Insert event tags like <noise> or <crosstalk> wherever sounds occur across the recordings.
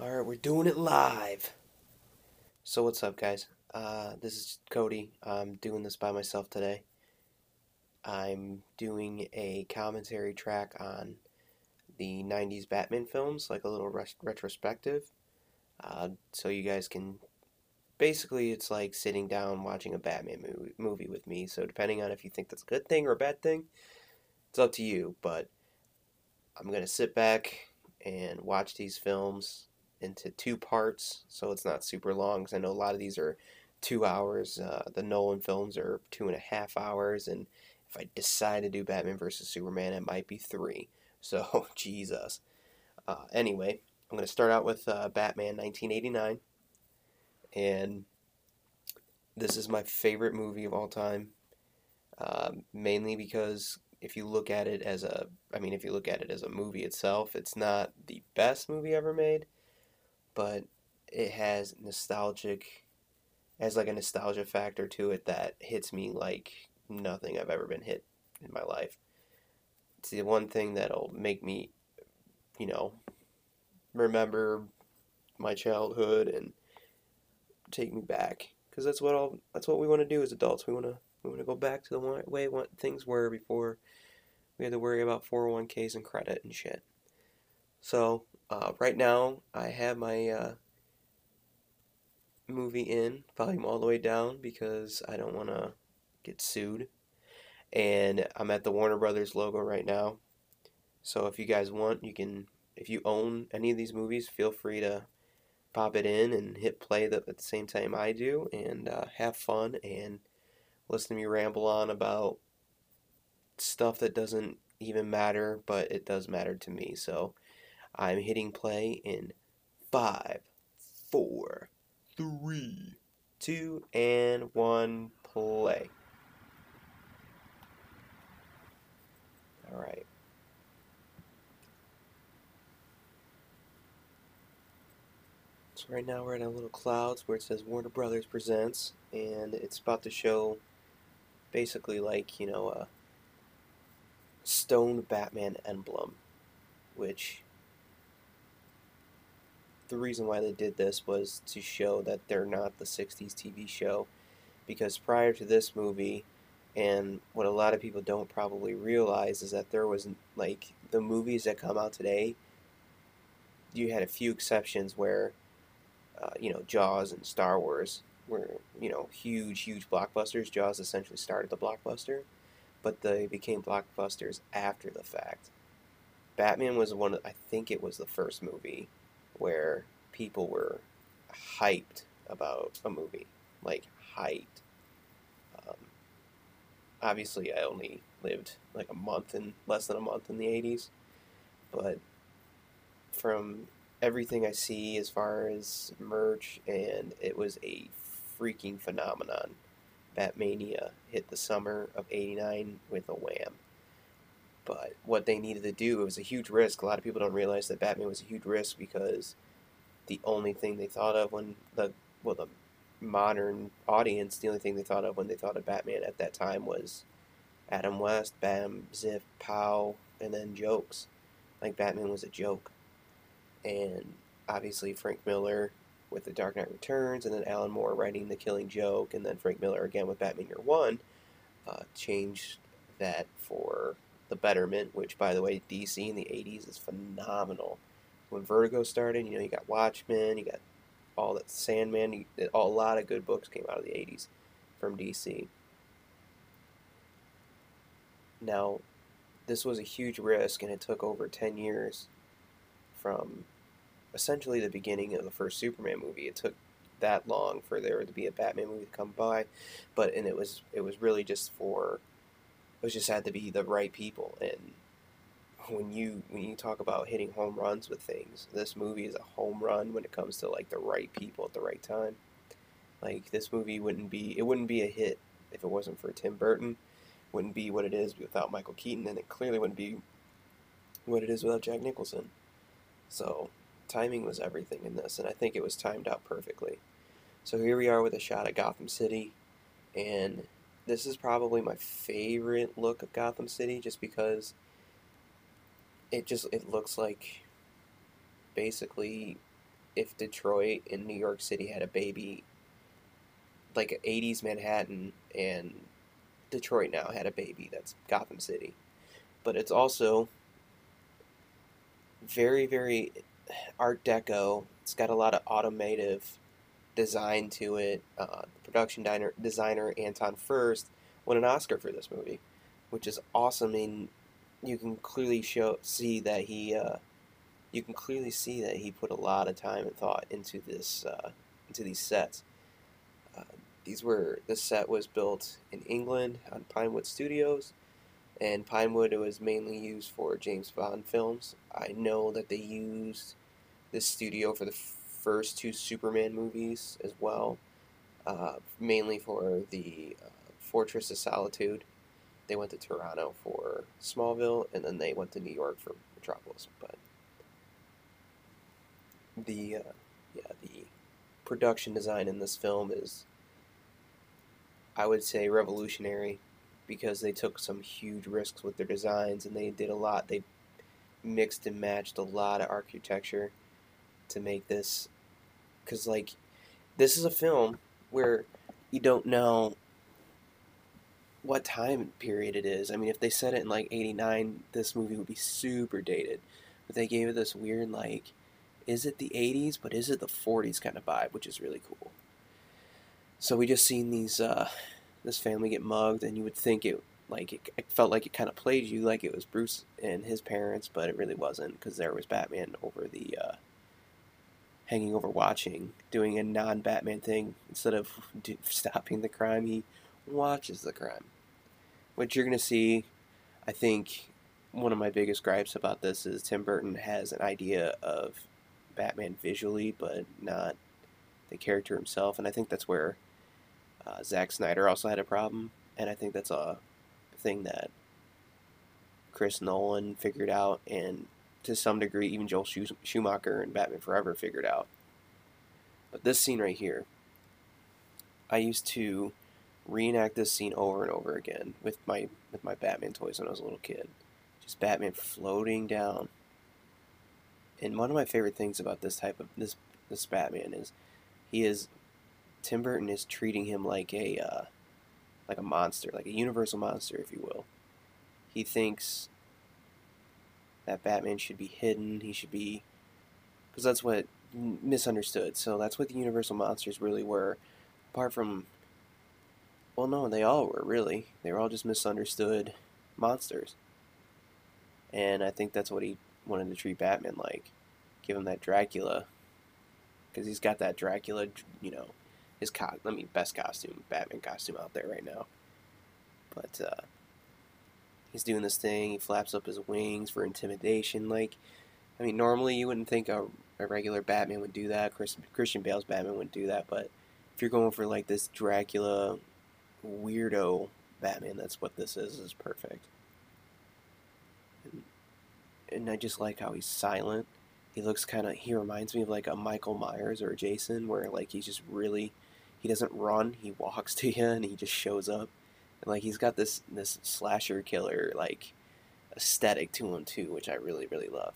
All right, we're doing it live. So what's up, guys? Uh, this is Cody. I'm doing this by myself today. I'm doing a commentary track on the '90s Batman films, like a little ret- retrospective. Uh, so you guys can basically, it's like sitting down watching a Batman movie, movie with me. So depending on if you think that's a good thing or a bad thing, it's up to you. But I'm gonna sit back and watch these films into two parts, so it's not super long. Because I know a lot of these are two hours. Uh, the Nolan films are two and a half hours, and if I decide to do Batman versus Superman, it might be three. <laughs> So Jesus. Uh, anyway, I'm going to start out with uh, Batman 1989, and this is my favorite movie of all time. Um, mainly because if you look at it as a, I mean, if you look at it as a movie itself, it's not the best movie ever made but it has nostalgic has like a nostalgia factor to it that hits me like nothing I've ever been hit in my life. It's the one thing that'll make me, you know, remember my childhood and take me back because that's what all that's what we want to do as adults. We want to we want to go back to the way what things were before we had to worry about 401ks and credit and shit. So uh, right now, I have my uh, movie in, volume all the way down, because I don't want to get sued. And I'm at the Warner Brothers logo right now. So if you guys want, you can, if you own any of these movies, feel free to pop it in and hit play at the same time I do and uh, have fun and listen to me ramble on about stuff that doesn't even matter, but it does matter to me. So I'm hitting play in five, four, three, two, and one. Play. All right. So right now we're in a little clouds where it says Warner Brothers presents, and it's about to show basically like you know a stone Batman emblem, which the reason why they did this was to show that they're not the 60s TV show. Because prior to this movie, and what a lot of people don't probably realize is that there was, like, the movies that come out today, you had a few exceptions where, uh, you know, Jaws and Star Wars were, you know, huge, huge blockbusters. Jaws essentially started the blockbuster, but they became blockbusters after the fact. Batman was one of, I think it was the first movie people were hyped about a movie, like hyped. Um, obviously, I only lived like a month and less than a month in the '80s, but from everything I see as far as merch, and it was a freaking phenomenon. Batmania hit the summer of '89 with a wham. But what they needed to do, it was a huge risk. A lot of people don't realize that Batman was a huge risk because the only thing they thought of when the well the modern audience, the only thing they thought of when they thought of Batman at that time was Adam West, Bam, Ziff, Pow, and then jokes. Like Batman was a joke. And obviously Frank Miller with The Dark Knight Returns, and then Alan Moore writing The Killing Joke, and then Frank Miller again with Batman Year One, uh, changed that for the betterment, which, by the way, DC in the 80s is phenomenal. When Vertigo started, you know, you got Watchmen, you got all that Sandman, you, a lot of good books came out of the 80s from DC. Now, this was a huge risk, and it took over 10 years from essentially the beginning of the first Superman movie. It took that long for there to be a Batman movie to come by, but and it was it was really just for it was just had to be the right people. And when you when you talk about hitting home runs with things, this movie is a home run when it comes to like the right people at the right time. Like this movie wouldn't be it wouldn't be a hit if it wasn't for Tim Burton. Wouldn't be what it is without Michael Keaton, and it clearly wouldn't be what it is without Jack Nicholson. So timing was everything in this, and I think it was timed out perfectly. So here we are with a shot at Gotham City, and this is probably my favorite look of Gotham City just because it just it looks like basically if Detroit and New York City had a baby, like 80s Manhattan and Detroit now had a baby. That's Gotham City. But it's also very, very Art Deco. It's got a lot of automotive design to it. Uh, production diner, designer Anton Furst won an Oscar for this movie, which is awesome. And you can clearly show see that he uh, you can clearly see that he put a lot of time and thought into this uh, into these sets. Uh, these were the set was built in England on Pinewood Studios, and Pinewood was mainly used for James Bond films. I know that they used this studio for the first two Superman movies as well, uh, mainly for the uh, Fortress of Solitude. They went to Toronto for Smallville, and then they went to New York for Metropolis. But the uh, yeah the production design in this film is I would say revolutionary because they took some huge risks with their designs and they did a lot they mixed and matched a lot of architecture to make this cuz like this is a film where you don't know what time period it is. I mean, if they set it in like 89, this movie would be super dated. But they gave it this weird like is it the 80s, but is it the 40s kind of vibe, which is really cool. So we just seen these uh, this family get mugged, and you would think it like it, it felt like it kind of played you like it was Bruce and his parents, but it really wasn't because there was Batman over the uh, hanging over watching, doing a non-Batman thing instead of <laughs> do, stopping the crime, he watches the crime, which you're gonna see. I think one of my biggest gripes about this is Tim Burton has an idea of Batman visually, but not the character himself. And I think that's where uh, Zack Snyder also had a problem. And I think that's a thing that Chris Nolan figured out, and to some degree, even Joel Schumacher and Batman Forever figured out. But this scene right here, I used to reenact this scene over and over again with my with my Batman toys when I was a little kid. Just Batman floating down and one of my favorite things about this type of this this Batman is he is Tim Burton is treating him like a uh, like a monster, like a universal monster, if you will. He thinks that Batman should be hidden. He should be because that's what misunderstood. So that's what the universal monsters really were. Apart from well, no, they all were really. They were all just misunderstood monsters. And I think that's what he wanted to treat Batman like, give him that Dracula, because he's got that Dracula, you know, his co- I mean, best costume, Batman costume out there right now. But uh, he's doing this thing. He flaps up his wings for intimidation. Like, I mean, normally you wouldn't think a, a regular Batman would do that. Chris, Christian Bale's Batman wouldn't do that. But if you're going for like this Dracula weirdo Batman, that's what this is. Is perfect and I just like how he's silent. He looks kind of. He reminds me of like a Michael Myers or a Jason, where like he's just really. He doesn't run. He walks <laughs> to you, and he just shows up. And like he's got this this slasher killer like aesthetic to him too, which I really really love.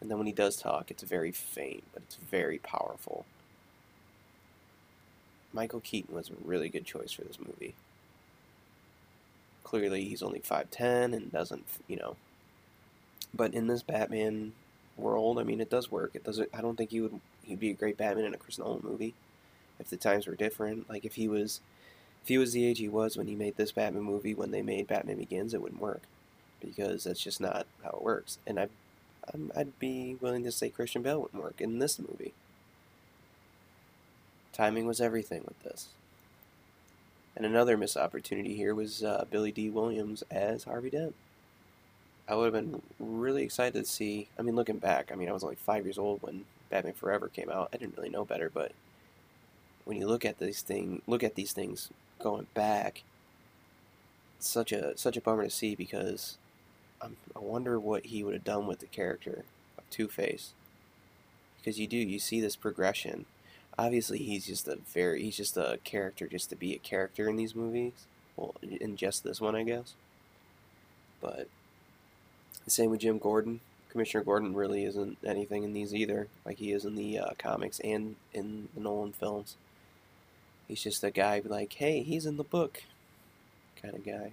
And then when he does talk, it's very faint, but it's very powerful. Michael Keaton was a really good choice for this movie. Clearly, he's only 5'10 and doesn't, you know, but in this Batman world, I mean, it does work. It doesn't. I don't think he would. He'd be a great Batman in a Chris Nolan movie, if the times were different. Like if he was, if he was the age he was when he made this Batman movie, when they made Batman Begins, it wouldn't work, because that's just not how it works. And I, I'd be willing to say Christian Bale wouldn't work in this movie. Timing was everything with this. And another missed opportunity here was uh, Billy Dee Williams as Harvey Dent. I would have been really excited to see. I mean, looking back, I mean, I was only five years old when Batman Forever came out. I didn't really know better, but when you look at these thing, look at these things going back, such a such a bummer to see because I'm, I wonder what he would have done with the character of Two Face. Because you do, you see this progression. Obviously, he's just a very he's just a character just to be a character in these movies. Well, in just this one, I guess. But the same with Jim Gordon. Commissioner Gordon really isn't anything in these either, like he is in the uh, comics and in the Nolan films. He's just a guy like, hey, he's in the book, kind of guy.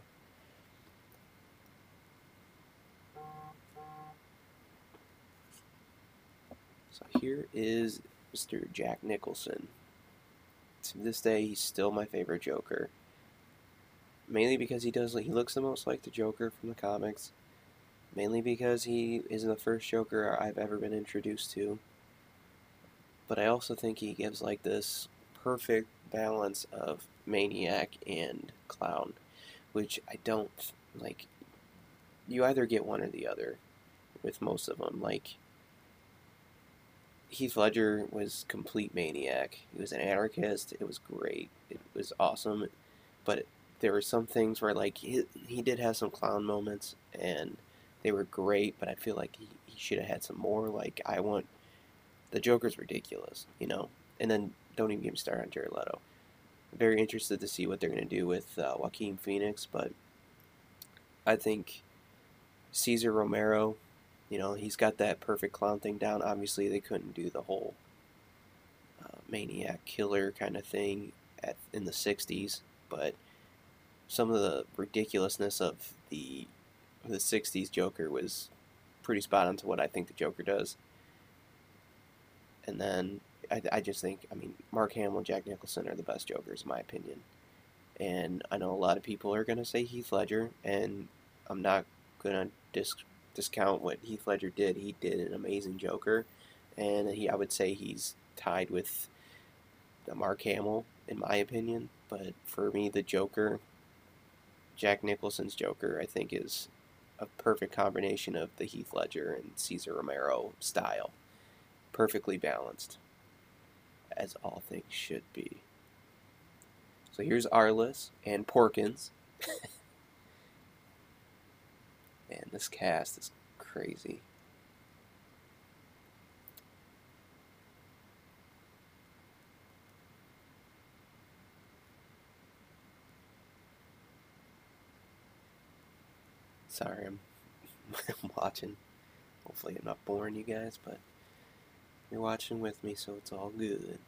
So here is Mr. Jack Nicholson. To this day, he's still my favorite Joker. Mainly because he does he looks the most like the Joker from the comics. Mainly because he is the first Joker I've ever been introduced to. But I also think he gives like this perfect balance of maniac and clown, which I don't like. You either get one or the other with most of them. Like, Heath Ledger was complete maniac. He was an anarchist. It was great. It was awesome. But there were some things where, like, he, he did have some clown moments, and they were great, but I feel like he, he should have had some more. Like, I want. The Joker's ridiculous, you know? And then don't even get me started on Jared Leto. Very interested to see what they're going to do with uh, Joaquin Phoenix, but I think Cesar Romero, you know, he's got that perfect clown thing down. Obviously, they couldn't do the whole uh, maniac killer kind of thing at in the '60s, but some of the ridiculousness of the the '60s Joker was pretty spot on to what I think the Joker does. And then I, I just think, I mean, Mark Hamill and Jack Nicholson are the best Jokers, in my opinion. And I know a lot of people are going to say Heath Ledger, and I'm not going to dis- discount what Heath Ledger did. He did an amazing Joker, and he I would say he's tied with Mark Hamill, in my opinion. But for me, the Joker, Jack Nicholson's Joker, I think is a perfect combination of the Heath Ledger and Cesar Romero style. Perfectly balanced as all things should be. So here's Arliss and Porkins. <laughs> Man, this cast is crazy. Sorry, I'm, <laughs> I'm watching. Hopefully, I'm not boring you guys, but you're watching with me, so it's all good.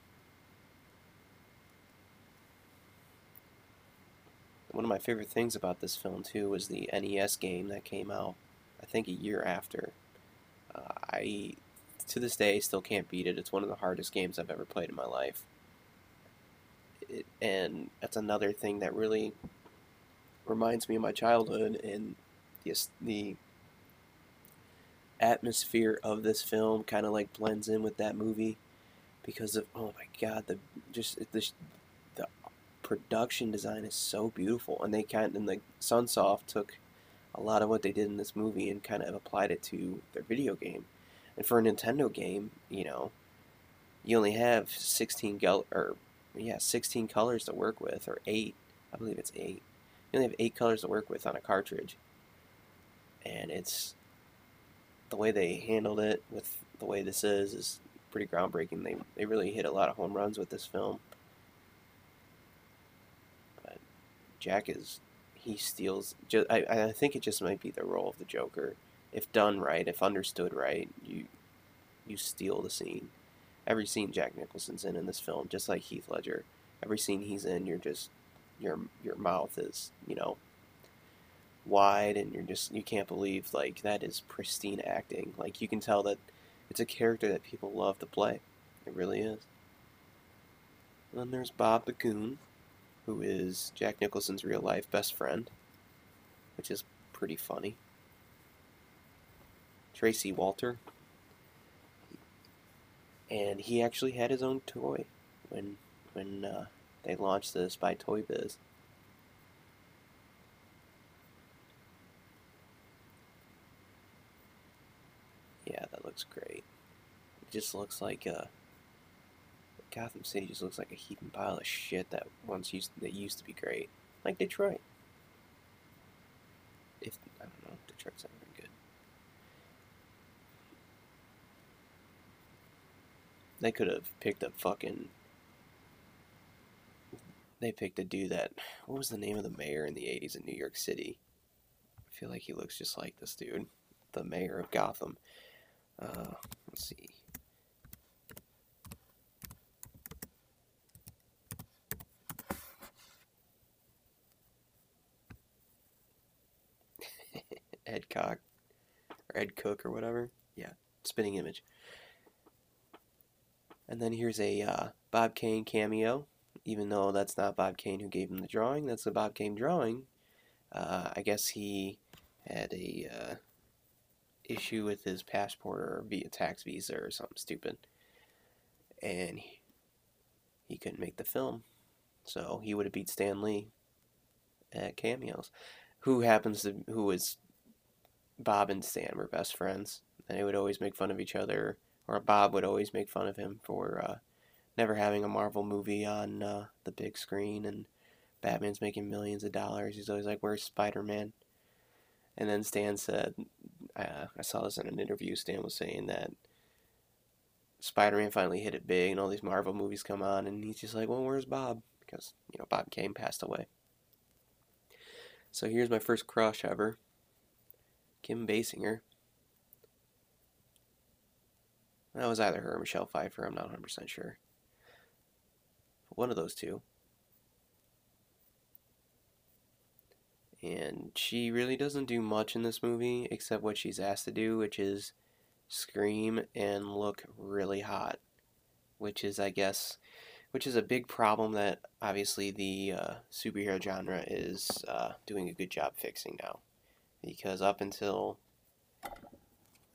One of my favorite things about this film, too, was the NES game that came out, I think, a year after. Uh, I, to this day, still can't beat it. It's one of the hardest games I've ever played in my life. It, and that's another thing that really reminds me of my childhood and the, the atmosphere of this film kind of like blends in with that movie because of oh my god the just the production design is so beautiful and they kind and the Sunsoft took a lot of what they did in this movie and kind of applied it to their video game and for a Nintendo game you know you only have 16 gal or yeah 16 colors to work with or 8 I believe it's 8 you only have 8 colors to work with on a cartridge and it's the way they handled it with the way this is is pretty groundbreaking. They they really hit a lot of home runs with this film. But Jack is he steals. Just, I I think it just might be the role of the Joker. If done right, if understood right, you you steal the scene. Every scene Jack Nicholson's in in this film, just like Heath Ledger, every scene he's in, you're just your your mouth is you know wide and you're just you can't believe like that is pristine acting like you can tell that it's a character that people love to play it really is and then there's bob the goon who is jack nicholson's real life best friend which is pretty funny. Tracy walter. And he actually had his own toy when when uh, they launched this by toy biz. Yeah, that looks great. It just looks like uh, Gotham City just looks like a heaping pile of shit that once used that used to be great, like Detroit. If I don't know, Detroit's never been good. They could have picked up fucking. They picked a dude that. What was the name of the mayor in the 80s in New York City? I feel like he looks just like this dude the mayor of Gotham. Uh, let's see. Ed Cock or Ed Cook or whatever. Yeah, spinning image. And then here's a uh, Bob Kane cameo, even though that's not Bob Kane who gave him the drawing. That's a Bob Kane drawing. Uh, I guess he had a uh, issue with his passport or via tax visa or something stupid, and he, couldn't make the film, so he would have beat Stan Lee at cameos. Who happens to who was Bob and Stan were best friends, and they would always make fun of each other, or Bob would always make fun of him for uh, never having a Marvel movie on uh, the big screen, and Batman's making millions of dollars. He's always like, "Where's Spider Man?" And then Stan said, uh, I saw this in an interview. Stan was saying that Spider Man finally hit it big, and all these Marvel movies come on, and he's just like, "Well, where's Bob?" Because you know Bob Kane passed away. So here's my first crush ever. Kim Basinger. That was either her or Michelle Pfeiffer, I'm not 100% sure. One of those two. And she really doesn't do much in this movie except what she's asked to do, which is scream and look really hot. Which is, I guess, which is a big problem that obviously the uh, superhero genre is uh, doing a good job fixing now because up until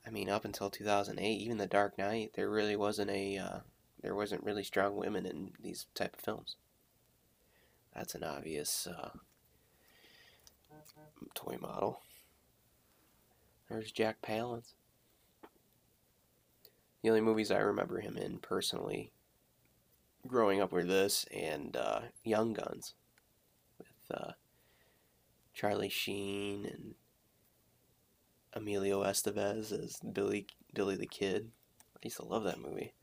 I mean up until 2008 even the Dark Knight there really wasn't a uh, there wasn't really strong women in these type of films. That's an obvious uh, toy model. There's Jack Palance. The only movies I remember him in personally growing up were this and uh, Young Guns with uh, Charlie Sheen and Emilio Estevez as Billy Billy the Kid. I used to love that movie.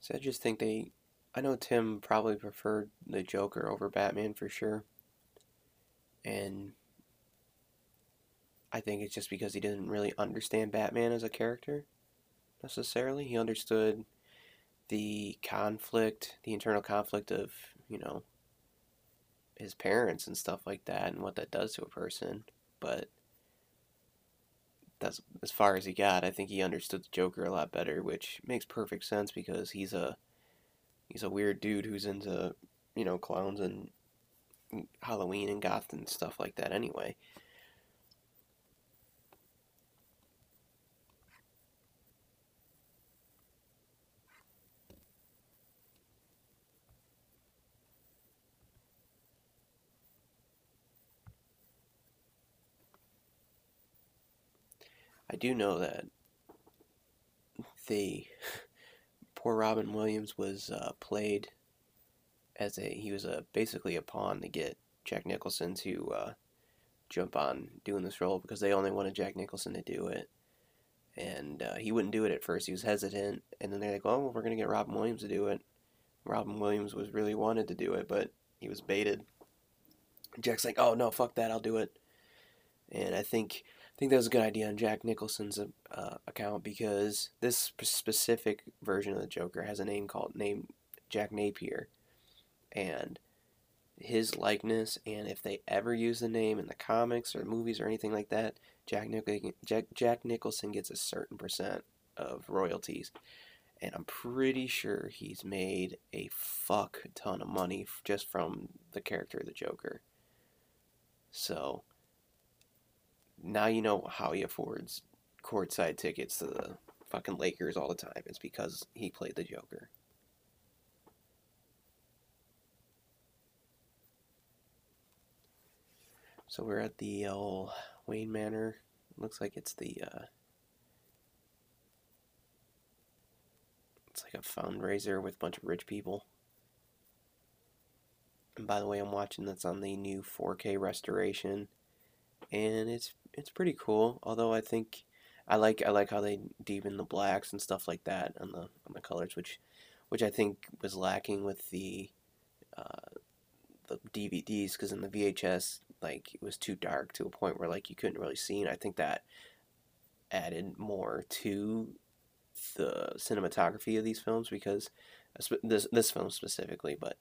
So I just think they I know Tim probably preferred the Joker over Batman for sure. And I think it's just because he didn't really understand Batman as a character necessarily. He understood the conflict, the internal conflict of, you know, his parents and stuff like that and what that does to a person. But that's as far as he got. I think he understood the Joker a lot better, which makes perfect sense because he's a he's a weird dude who's into, you know, clowns and Halloween and goth and stuff like that anyway. I do know that the poor Robin Williams was uh, played as a he was a basically a pawn to get Jack Nicholson to uh, jump on doing this role because they only wanted Jack Nicholson to do it, and uh, he wouldn't do it at first. He was hesitant, and then they're like, "Oh, well, we're gonna get Robin Williams to do it." Robin Williams was really wanted to do it, but he was baited. Jack's like, "Oh no, fuck that, I'll do it." And I think think that was a good idea on Jack Nicholson's uh, account because this specific version of the Joker has a name called name Jack Napier, and his likeness. And if they ever use the name in the comics or movies or anything like that, Jack Nicholson, Jack, Jack Nicholson gets a certain percent of royalties. And I'm pretty sure he's made a fuck ton of money just from the character of the Joker. So now you know how he affords courtside tickets to the fucking Lakers all the time. It's because he played the Joker. So we're at the old Wayne Manor. Looks like it's the uh, it's like a fundraiser with a bunch of rich people. And by the way, I'm watching that's on the new 4K restoration, and it's it's pretty cool. Although I think I like I like how they deepen the blacks and stuff like that on the on the colors, which which I think was lacking with the uh, the DVDs because in the VHS like it was too dark to a point where like you couldn't really see, and I think that added more to the cinematography of these films because this this film specifically, but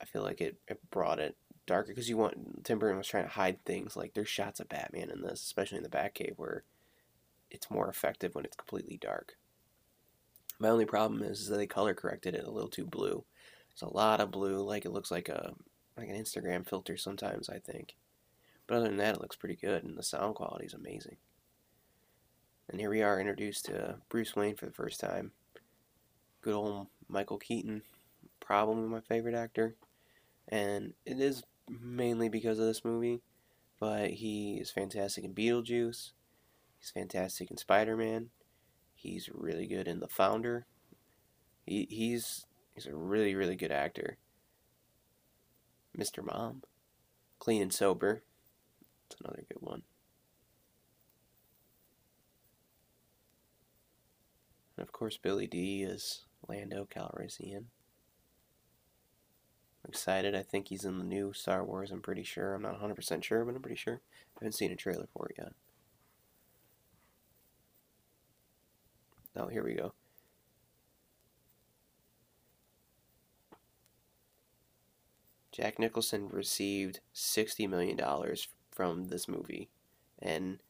I feel like it, it brought it darker because you want Tim Burton was trying to hide things like there's shots of Batman in this, especially in the Batcave where it's more effective when it's completely dark. My only problem is, is that they color corrected it a little too blue. It's a lot of blue, like it looks like a like an Instagram filter sometimes. I think, but other than that, it looks pretty good, and the sound quality is amazing. And here we are introduced to Bruce Wayne for the first time. Good old Michael Keaton, probably my favorite actor, and it is mainly because of this movie. But he is fantastic in Beetlejuice. He's fantastic in Spider Man. He's really good in The Founder. He, he's he's a really really good actor. Mr. Mom, Clean and Sober. That's another good one. And of course, Billy Dee is Lando Calrissian. Excited. I think he's in the new Star Wars. I'm pretty sure. I'm not 100% sure, but I'm pretty sure. I haven't seen a trailer for it yet. Oh, here we go. Jack Nicholson received $60 million from this movie. And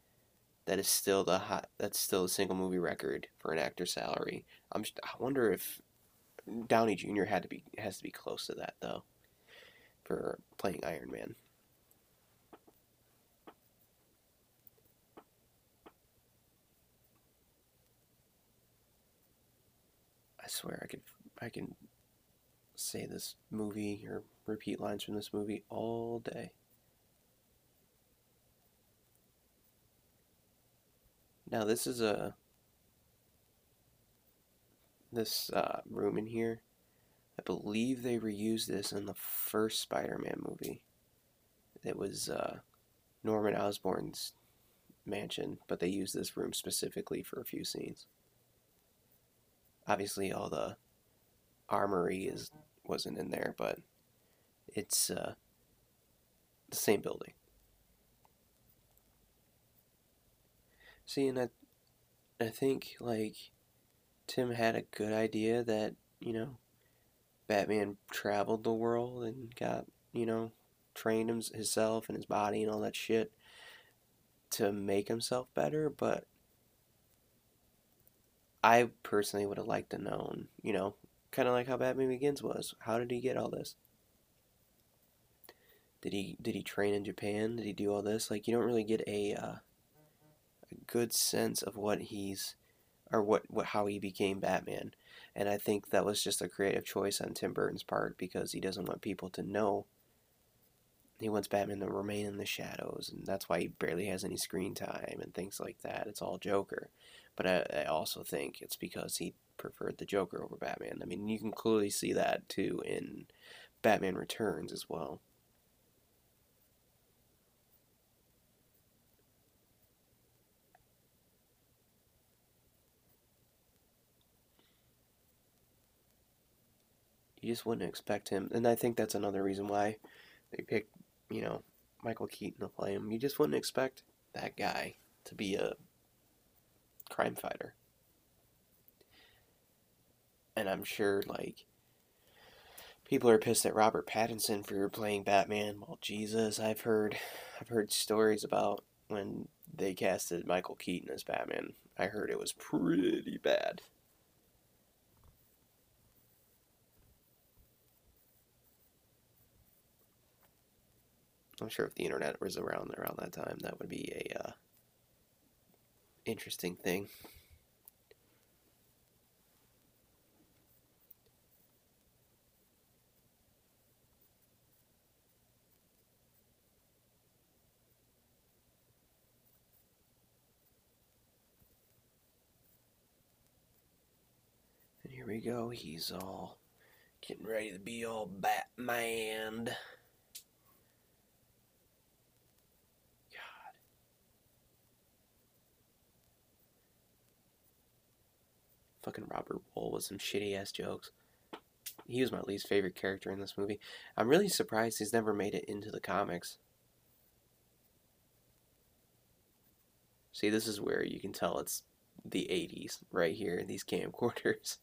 that is still the hot, that's still a single movie record for an actor salary. I'm just, I wonder if Downey Jr. had to be has to be close to that though playing Iron Man. I swear I could I can say this movie or repeat lines from this movie all day. Now this is a this uh, room in here. I believe they reused this in the first Spider-Man movie. It was uh, Norman Osborn's mansion, but they used this room specifically for a few scenes. Obviously, all the armory is wasn't in there, but it's uh, the same building. See, and I, I think like Tim had a good idea that you know, Batman traveled the world and got you know, trained himself and his body and all that shit to make himself better, but I personally would have liked to known, you know, kind of like how Batman Begins was. How did he get all this? Did he did he train in Japan? Did he do all this? Like you don't really get a uh, good sense of what he's or what, what how he became Batman. And I think that was just a creative choice on Tim Burton's part because he doesn't want people to know. He wants Batman to remain in the shadows, and that's why he barely has any screen time and things like that. It's all Joker. But I, I also think it's because he preferred the Joker over Batman. I mean, you can clearly see that too in Batman Returns as well. You just wouldn't expect him. And I think that's another reason why they picked, you know, Michael Keaton to play him. You just wouldn't expect that guy to be a crime fighter. And I'm sure, like, people are pissed at Robert Pattinson for playing Batman. Well, Jesus, I've heard, I've heard stories about when they casted Michael Keaton as Batman. I heard it was pretty bad. I'm sure if the internet was around around that time, that would be a uh, interesting thing. And here we go. He's all getting ready to be all Batman. Fucking Robert Wuhl with some shitty ass jokes. He was my least favorite character in this movie. I'm really surprised he's never made it into the comics. See, this is where you can tell it's the 80s right here, in these <laughs> camcorders.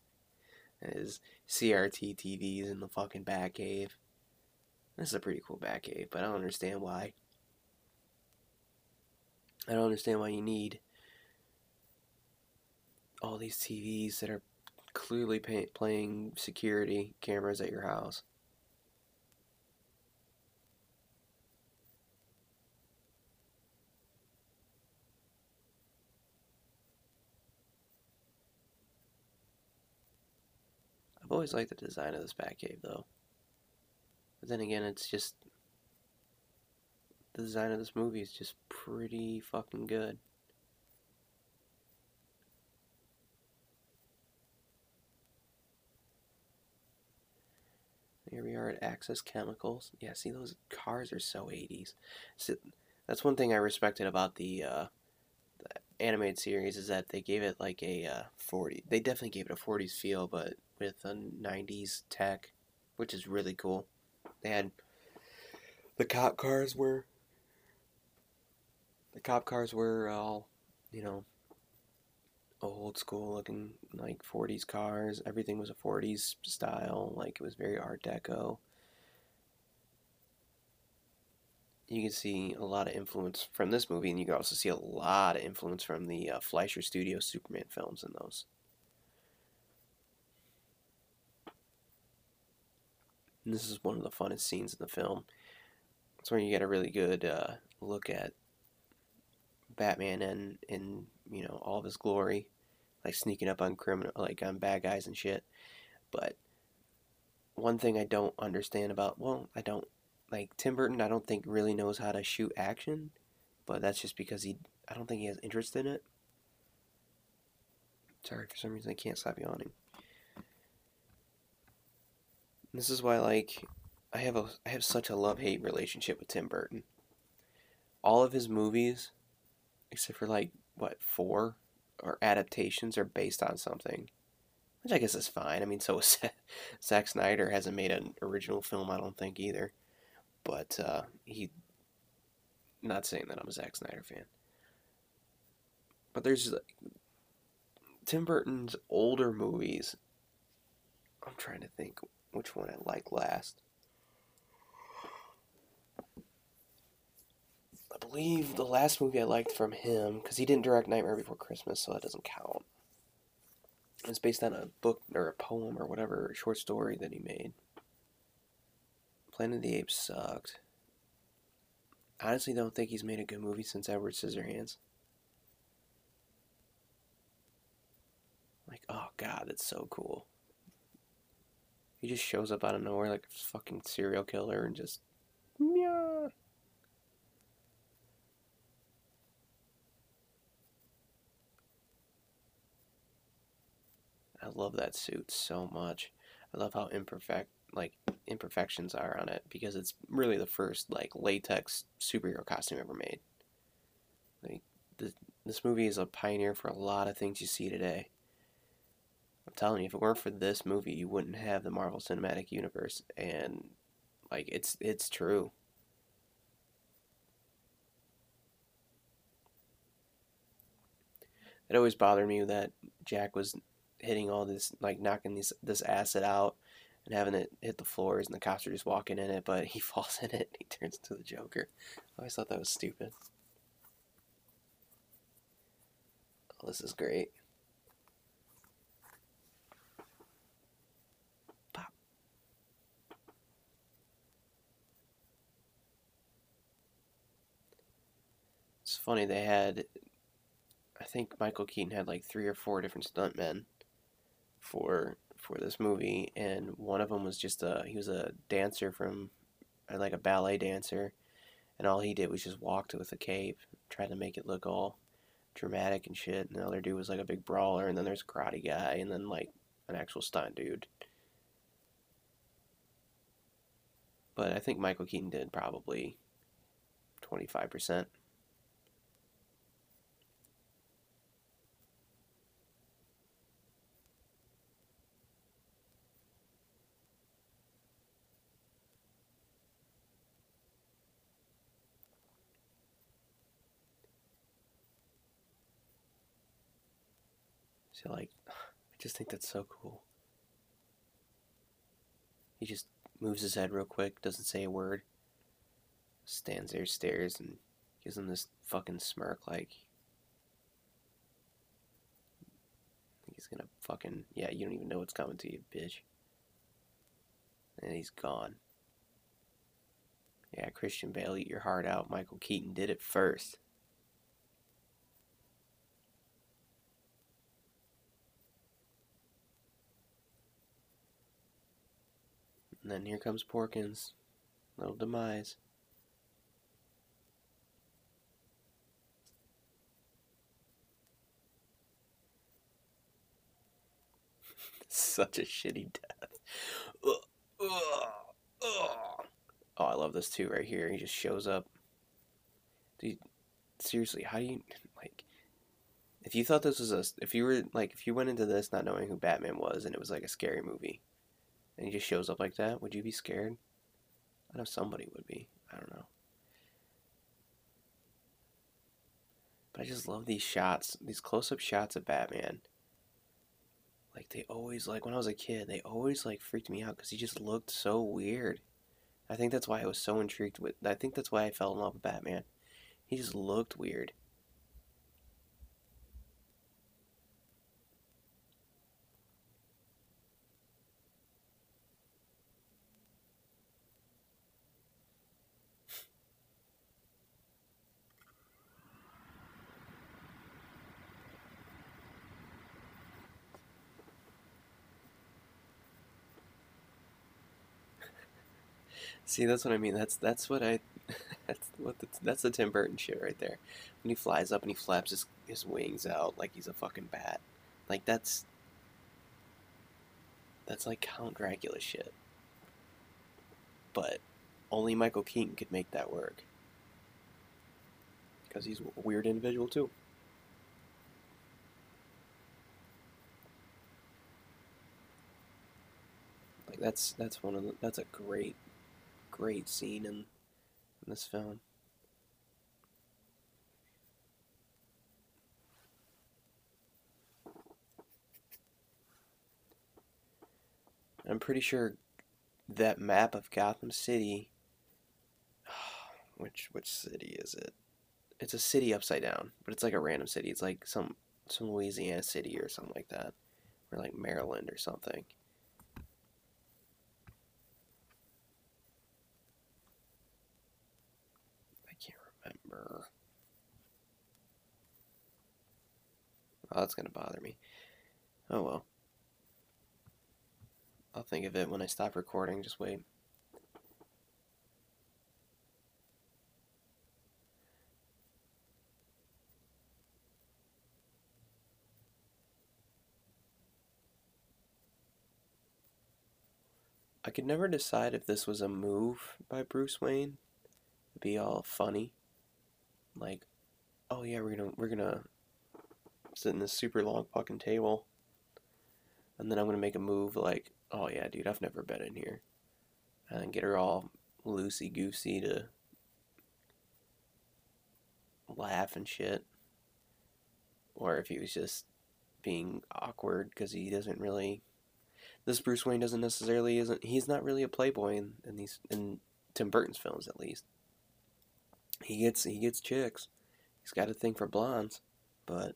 His CRT TVs in the fucking Batcave. This is a pretty cool Batcave, but I don't understand why. I don't understand why you need all these TVs that are clearly pay- playing security cameras at your house. I've always liked the design of this Batcave, though. But then again, it's just. The design of this movie is just pretty fucking good. Here we are at Axis Chemicals. Yeah, see, those cars are so 80s. So, that's one thing I respected about the, uh, the animated series is that they gave it like a uh, 40. They definitely gave it a 40s feel, but with a 90s tech, which is really cool. They had the cop cars were the cop cars were all, you know, old school looking like 40s cars. Everything was a 40s style, like it was very art deco. You can see a lot of influence from this movie, and you can also see a lot of influence from the uh, Fleischer Studio Superman films in those. And this is one of the funnest scenes in the film. It's where you get a really good uh, look at Batman and in you know all of his glory, like sneaking up on criminal, like on bad guys and shit. But one thing I don't understand about well, I don't like Tim Burton. I don't think really knows how to shoot action, but that's just because he. I don't think he has interest in it. Sorry, for some reason I can't stop yawning. This is why, like, I have a I have such a love hate relationship with Tim Burton. All of his movies, except for like what four, or adaptations, are based on something, which I guess is fine. I mean, so <laughs> Zack Snyder hasn't made an original film, I don't think either, but uh, he. Not saying that I'm a Zack Snyder fan, but there's Tim Burton's older movies. I'm trying to think which one I like last. Believe the last movie I liked from him, because he didn't direct Nightmare Before Christmas, so that doesn't count. It's based on a book or a poem or whatever short story that he made. Planet of the Apes sucked. Honestly don't think he's made a good movie since Edward Scissorhands. Like, oh god, it's so cool. He just shows up out of nowhere like a fucking serial killer and just meow. I love that suit so much. I love how imperfect like imperfections are on it because it's really the first like latex superhero costume ever made. Like this, this movie is a pioneer for a lot of things you see today. I'm telling you, if it weren't for this movie, you wouldn't have the Marvel Cinematic Universe, and like it's it's true. It always bothered me that Jack was hitting all this, like knocking this this acid out and having it hit the floors, and the cops are just walking in it, but <laughs> he falls in it. and he turns into the Joker. I always thought that was stupid. Oh, this is great. Pop. It's funny they had I think Michael Keaton had like three or four different stuntmen for for this movie and one of them was just a he was a dancer from like a ballet dancer and all he did was just walked with a cape tried to make it look all dramatic and shit and the other dude was like a big brawler and then there's a karate guy and then like an actual stunt dude. But I think Michael Keaton did probably 25% So like, I just think that's so cool. He just moves his head real quick, doesn't say a word, stands there, stares, and gives him this fucking smirk like he's gonna fucking yeah, you don't even know what's coming to you, bitch. And he's gone. Yeah, Christian Bale, eat your heart out. Michael Keaton did it first. And then here comes Porkins. Little demise. <laughs> Such a shitty death. Ugh, ugh, ugh. Oh, I love this too right here. He just shows up. Dude, seriously, how do you like if you thought this was a if you were like if you went into this not knowing who Batman was and it was like a scary movie and he just shows up like that, would you be scared? I know somebody would be. I don't know. But I just love these shots, these close-up shots of Batman. Like they always like when I was a kid, they always like freaked me out cuz he just looked so weird. I think that's why I was so intrigued with. I think that's why I fell in love with Batman. He just looked weird. See, that's what I mean. That's that's what I. <laughs> That's what the, that's the Tim Burton shit right there. When he flies up and he flaps his his wings out like he's a fucking bat, like that's that's like Count Dracula shit. But only Michael Keaton could make that work because he's a weird individual too. Like that's that's one of the, that's a great great scene in, in this film. I'm pretty sure that map of Gotham City. <sighs> Which which city is it? It's a city upside down, but it's like a random city. It's like some some Louisiana city or something like that, or like Maryland or something. remember. Oh, that's gonna bother me. Oh well. I'll think of it when I stop recording, just wait. I could never decide if this was a move by Bruce Wayne, be all funny, like, oh yeah, we're gonna we're gonna in this super long fucking table, and then I'm gonna make a move like, oh yeah, dude, I've never been in here, and get her all loosey goosey to laugh and shit, or if he was just being awkward because he doesn't really. This Bruce Wayne doesn't necessarily isn't he's not really a playboy in, in these in Tim Burton's films at least he gets he gets chicks. He's got a thing for blondes, but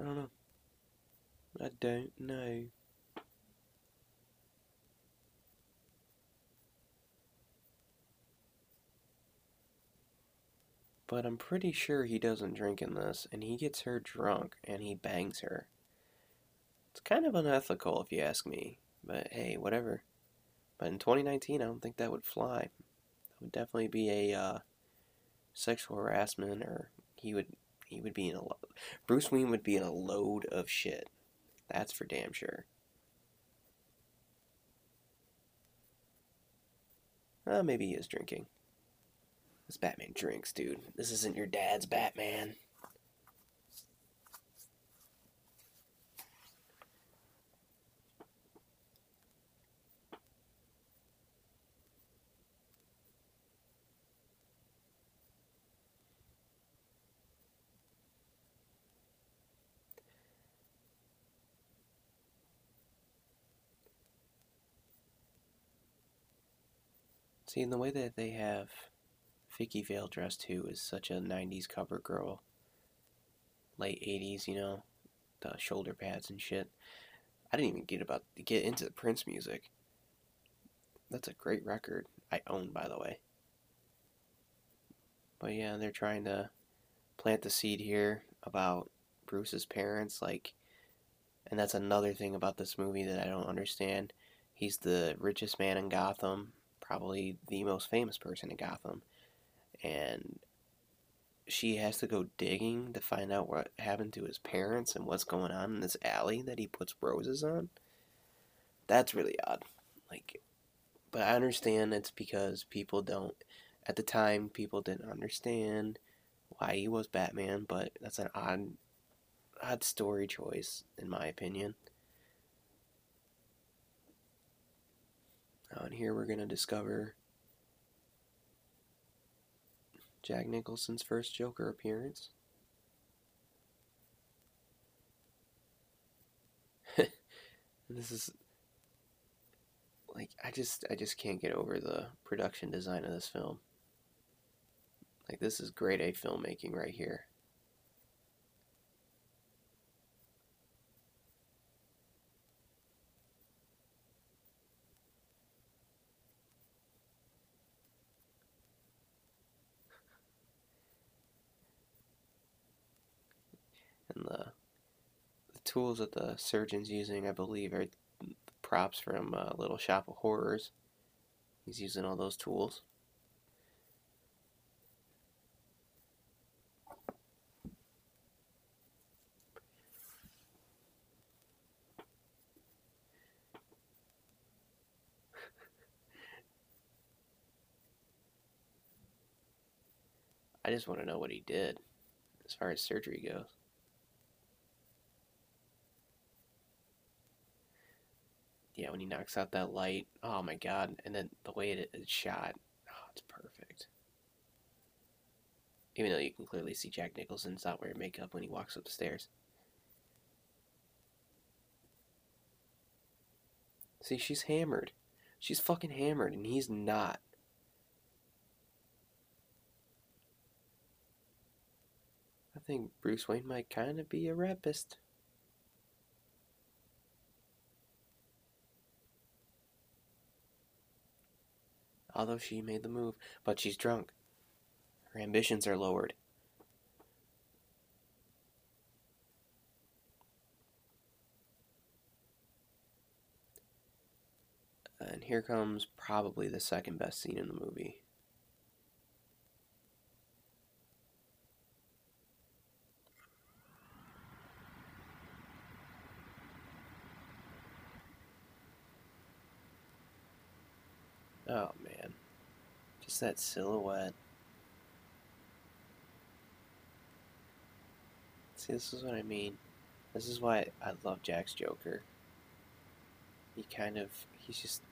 I don't know. I don't know. But I'm pretty sure he doesn't drink in this, and he gets her drunk, and he bangs her. It's kind of unethical, if you ask me, but hey, whatever. But in 2019, I don't think that would fly. That would definitely be a uh, sexual harassment, or he would he would be in a Bruce Wayne would be in a load of shit. That's for damn sure. Uh, maybe he is drinking. This Batman drinks, dude. This isn't your dad's Batman. See, in the way that they have Vicki Vale dressed too is such a 90s cover girl. Late 80s, you know, the shoulder pads and shit. I didn't even get about get into the Prince music. That's a great record. I own, by the way. But yeah, they're trying to plant the seed here about Bruce's parents, like, and that's another thing about this movie that I don't understand. He's the richest man in Gotham, probably the most famous person in Gotham, and she has to go digging to find out what happened to his parents and what's going on in this alley that he puts roses on. That's really odd. Like, but I understand it's because people don't. At the time, people didn't understand why he was Batman, but that's an odd, odd story choice in my opinion. And here we're gonna discover Jack Nicholson's first Joker appearance. <laughs> this is like I just I just can't get over the production design of this film. Like this is grade A filmmaking right here. And the, the tools that the surgeon's using, I believe, are props from uh, Little Shop of Horrors. He's using all those tools. <laughs> I just want to know what he did as far as surgery goes. Yeah, when he knocks out that light, oh my god! And then the way it is shot, oh, it's perfect. Even though you can clearly see Jack Nicholson's not wearing makeup when he walks up the stairs. See, she's hammered. She's fucking hammered, and he's not. I think Bruce Wayne might kind of be a rapist. Although she made the move, but she's drunk. Her ambitions are lowered. And here comes probably the second best scene in the movie. Oh man. Just that silhouette. See, this is what I mean. This is why I love Jack's Joker. He kind of, he's just.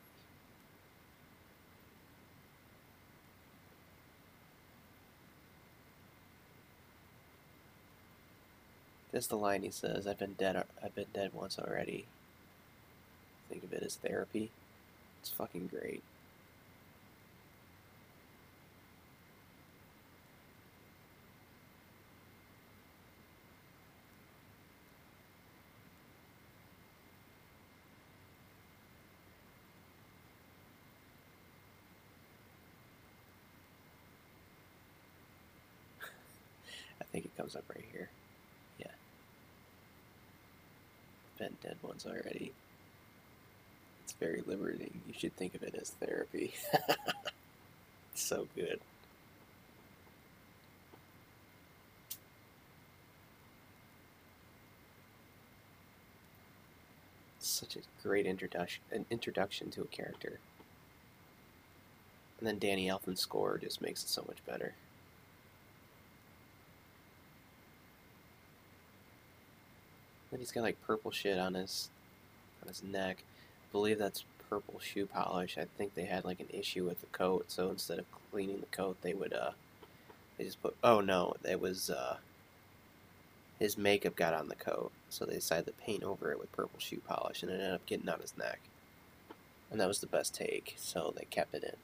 That's the line he says. I've been dead. I've been dead once already. Think of it as therapy. It's fucking great. Think it comes up right here. Yeah. Been dead once already. It's very liberating. You should think of it as therapy. <laughs> so good. Such a great introduction an introduction to a character. And then Danny Elfman's score just makes it so much better. Then he's got like purple shit on his on his neck. I believe that's purple shoe polish. I think they had like an issue with the coat, so instead of cleaning the coat, they would uh they just put oh no, it was uh his makeup got on the coat, so they decided to paint over it with purple shoe polish, and it ended up getting on his neck. And that was the best take, so they kept it in.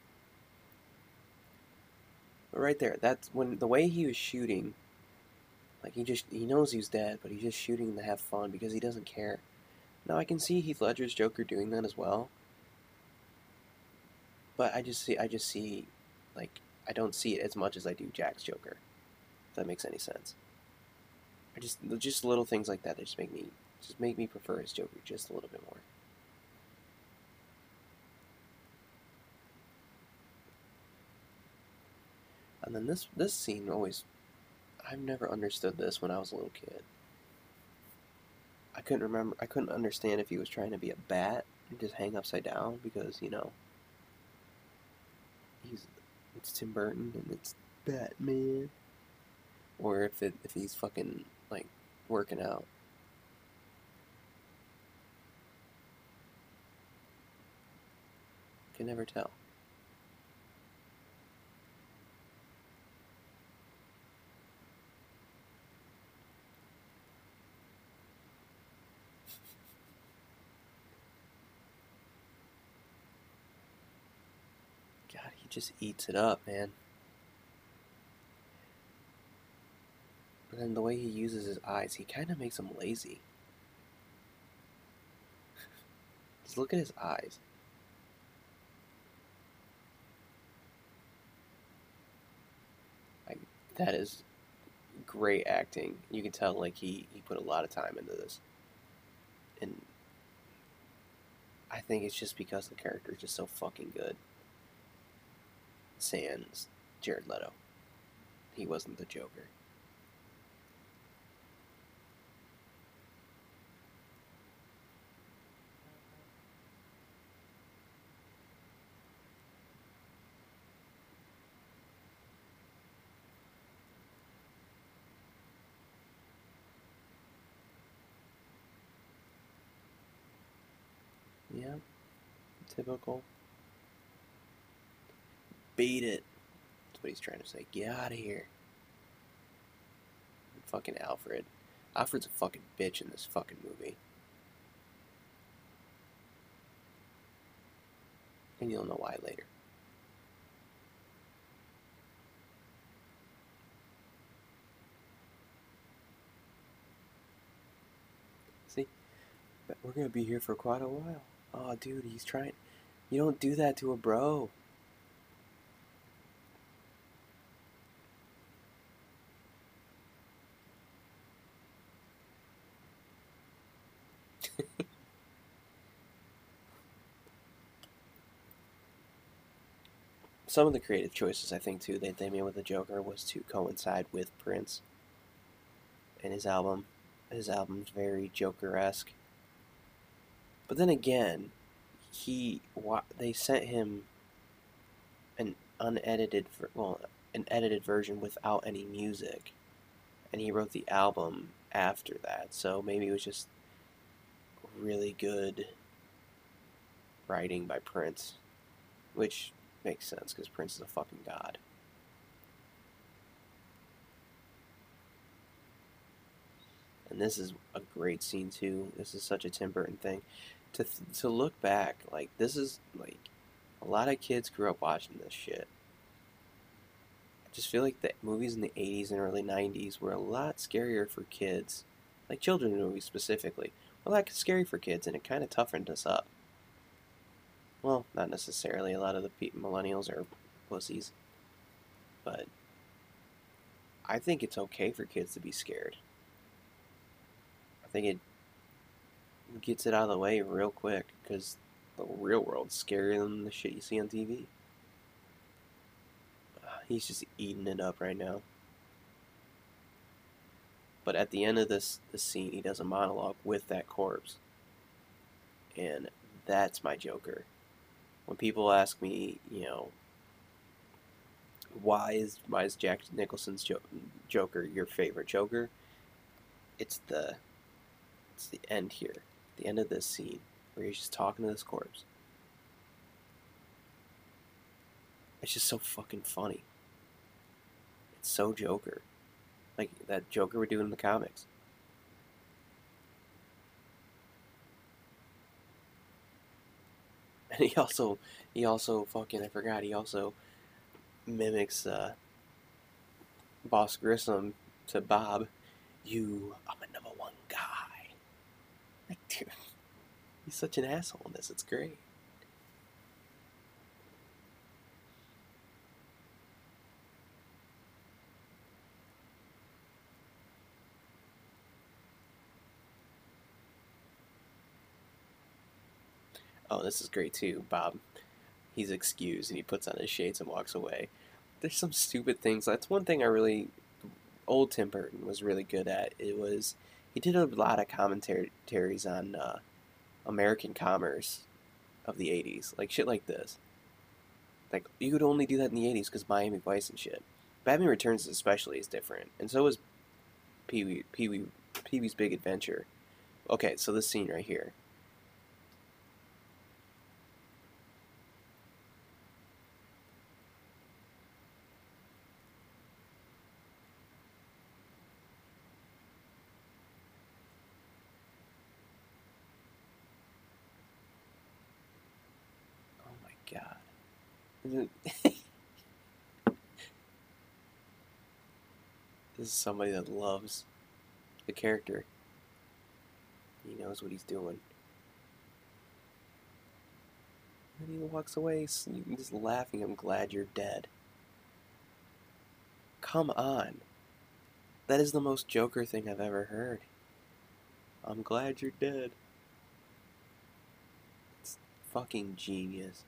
But right there, that's when the way he was shooting, like he just he knows he's dead, but he's just shooting to have fun because he doesn't care. Now I can see Heath Ledger's Joker doing that as well. But I just see I just see like I don't see it as much as I do Jack's Joker. If that makes any sense. I just just little things like that that just make me just make me prefer his Joker just a little bit more. And then this this scene always I've never understood this when I was a little kid. I couldn't remember I couldn't understand if he was trying to be a bat and just hang upside down because, you know, he's it's Tim Burton and it's Batman. Or if it if he's fucking like working out. Can never tell. God, he just eats it up, man. But then the way he uses his eyes, he kind of makes him lazy. <laughs> Just look at his eyes. Like that is great acting. You can tell like he he put a lot of time into this. And I think it's just because the character is just so fucking good. Sans Jared Leto. He wasn't the Joker. Yeah, typical. Beat it. That's what he's trying to say. Get out of here. Fucking Alfred. Alfred's a fucking bitch in this fucking movie. And you'll know why later. See? But we're gonna be here for quite a while. Oh, dude, he's trying. You don't do that to a bro. Some of the creative choices I think too that they made with the Joker was to coincide with Prince and his album. His album's very Joker-esque. But then again, he they sent him an unedited well an edited version without any music and he wrote the album after that so maybe it was just really good writing by Prince which makes sense because Prince is a fucking god and this is a great scene too this is such a Tim Burton thing to to look back, like this is like a lot of kids grew up watching this shit. I just feel like the movies in the 80s and early 90s were a lot scarier for kids, like children movies specifically. Well, that scary for kids, and it kind of toughened us up. Well, not necessarily. A lot of the millennials are pussies, but I think it's okay for kids to be scared. I think it gets it out of the way real quick because the real world's scarier than the shit you see on TV. <sighs> He's just eating it up right now. But at the end of this, this scene, he does a monologue with that corpse. And that's my Joker. When people ask me, you know, why is why is Jack Nicholson's jo- Joker your favorite Joker? It's the it's the end here the end of this scene where he's just talking to this corpse. It's just so fucking funny. It's so Joker. Like that Joker would do in the comics. And <laughs> he also he also fucking I forgot, he also mimics uh Boss Grissom to Bob, "You are my number one guy." Like, dude, <laughs> he's such an asshole in this. It's great. Oh, this is great too, Bob. He's excused and he puts on his shades and walks away. There's some stupid things. That's one thing I really old Tim Burton was really good at. It was he did a lot of commentaries on uh, American commerce of the '80s, like shit like this. Like you could only do that in the '80s because Miami Vice and shit. Batman Returns especially is different, and so is Pee Wee Pee Wee Pee Wee's Big Adventure. Okay, so this scene right here. God. this is somebody that loves the character. He knows what he's doing. And he walks away, just laughing. I'm glad you're dead. Come on. That is the most Joker thing I've ever heard. I'm glad you're dead. It's fucking genius.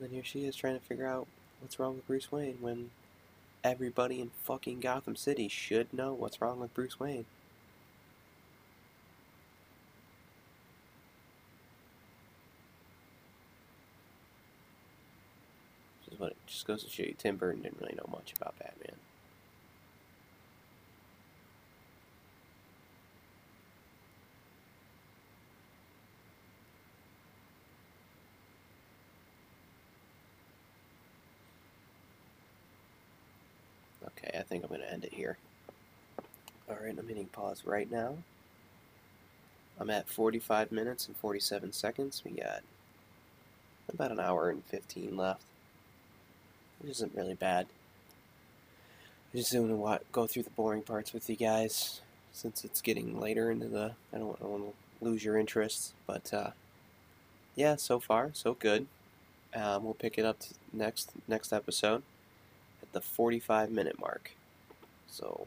Then here she is trying to figure out what's wrong with Bruce Wayne when everybody in fucking Gotham City should know what's wrong with Bruce Wayne. Just what it just goes to show you Tim Burton didn't really know much about Batman. Okay, I think I'm going to end it here. Alright, I'm hitting pause right now. I'm at 45 minutes and 47 seconds. We got about an hour and 15 left, which isn't really bad. I just want to go through the boring parts with you guys since it's getting later into the. I don't, I don't want to lose your interest, but uh, yeah, so far so good. Um, we'll pick it up next next episode at the 45 minute mark. So,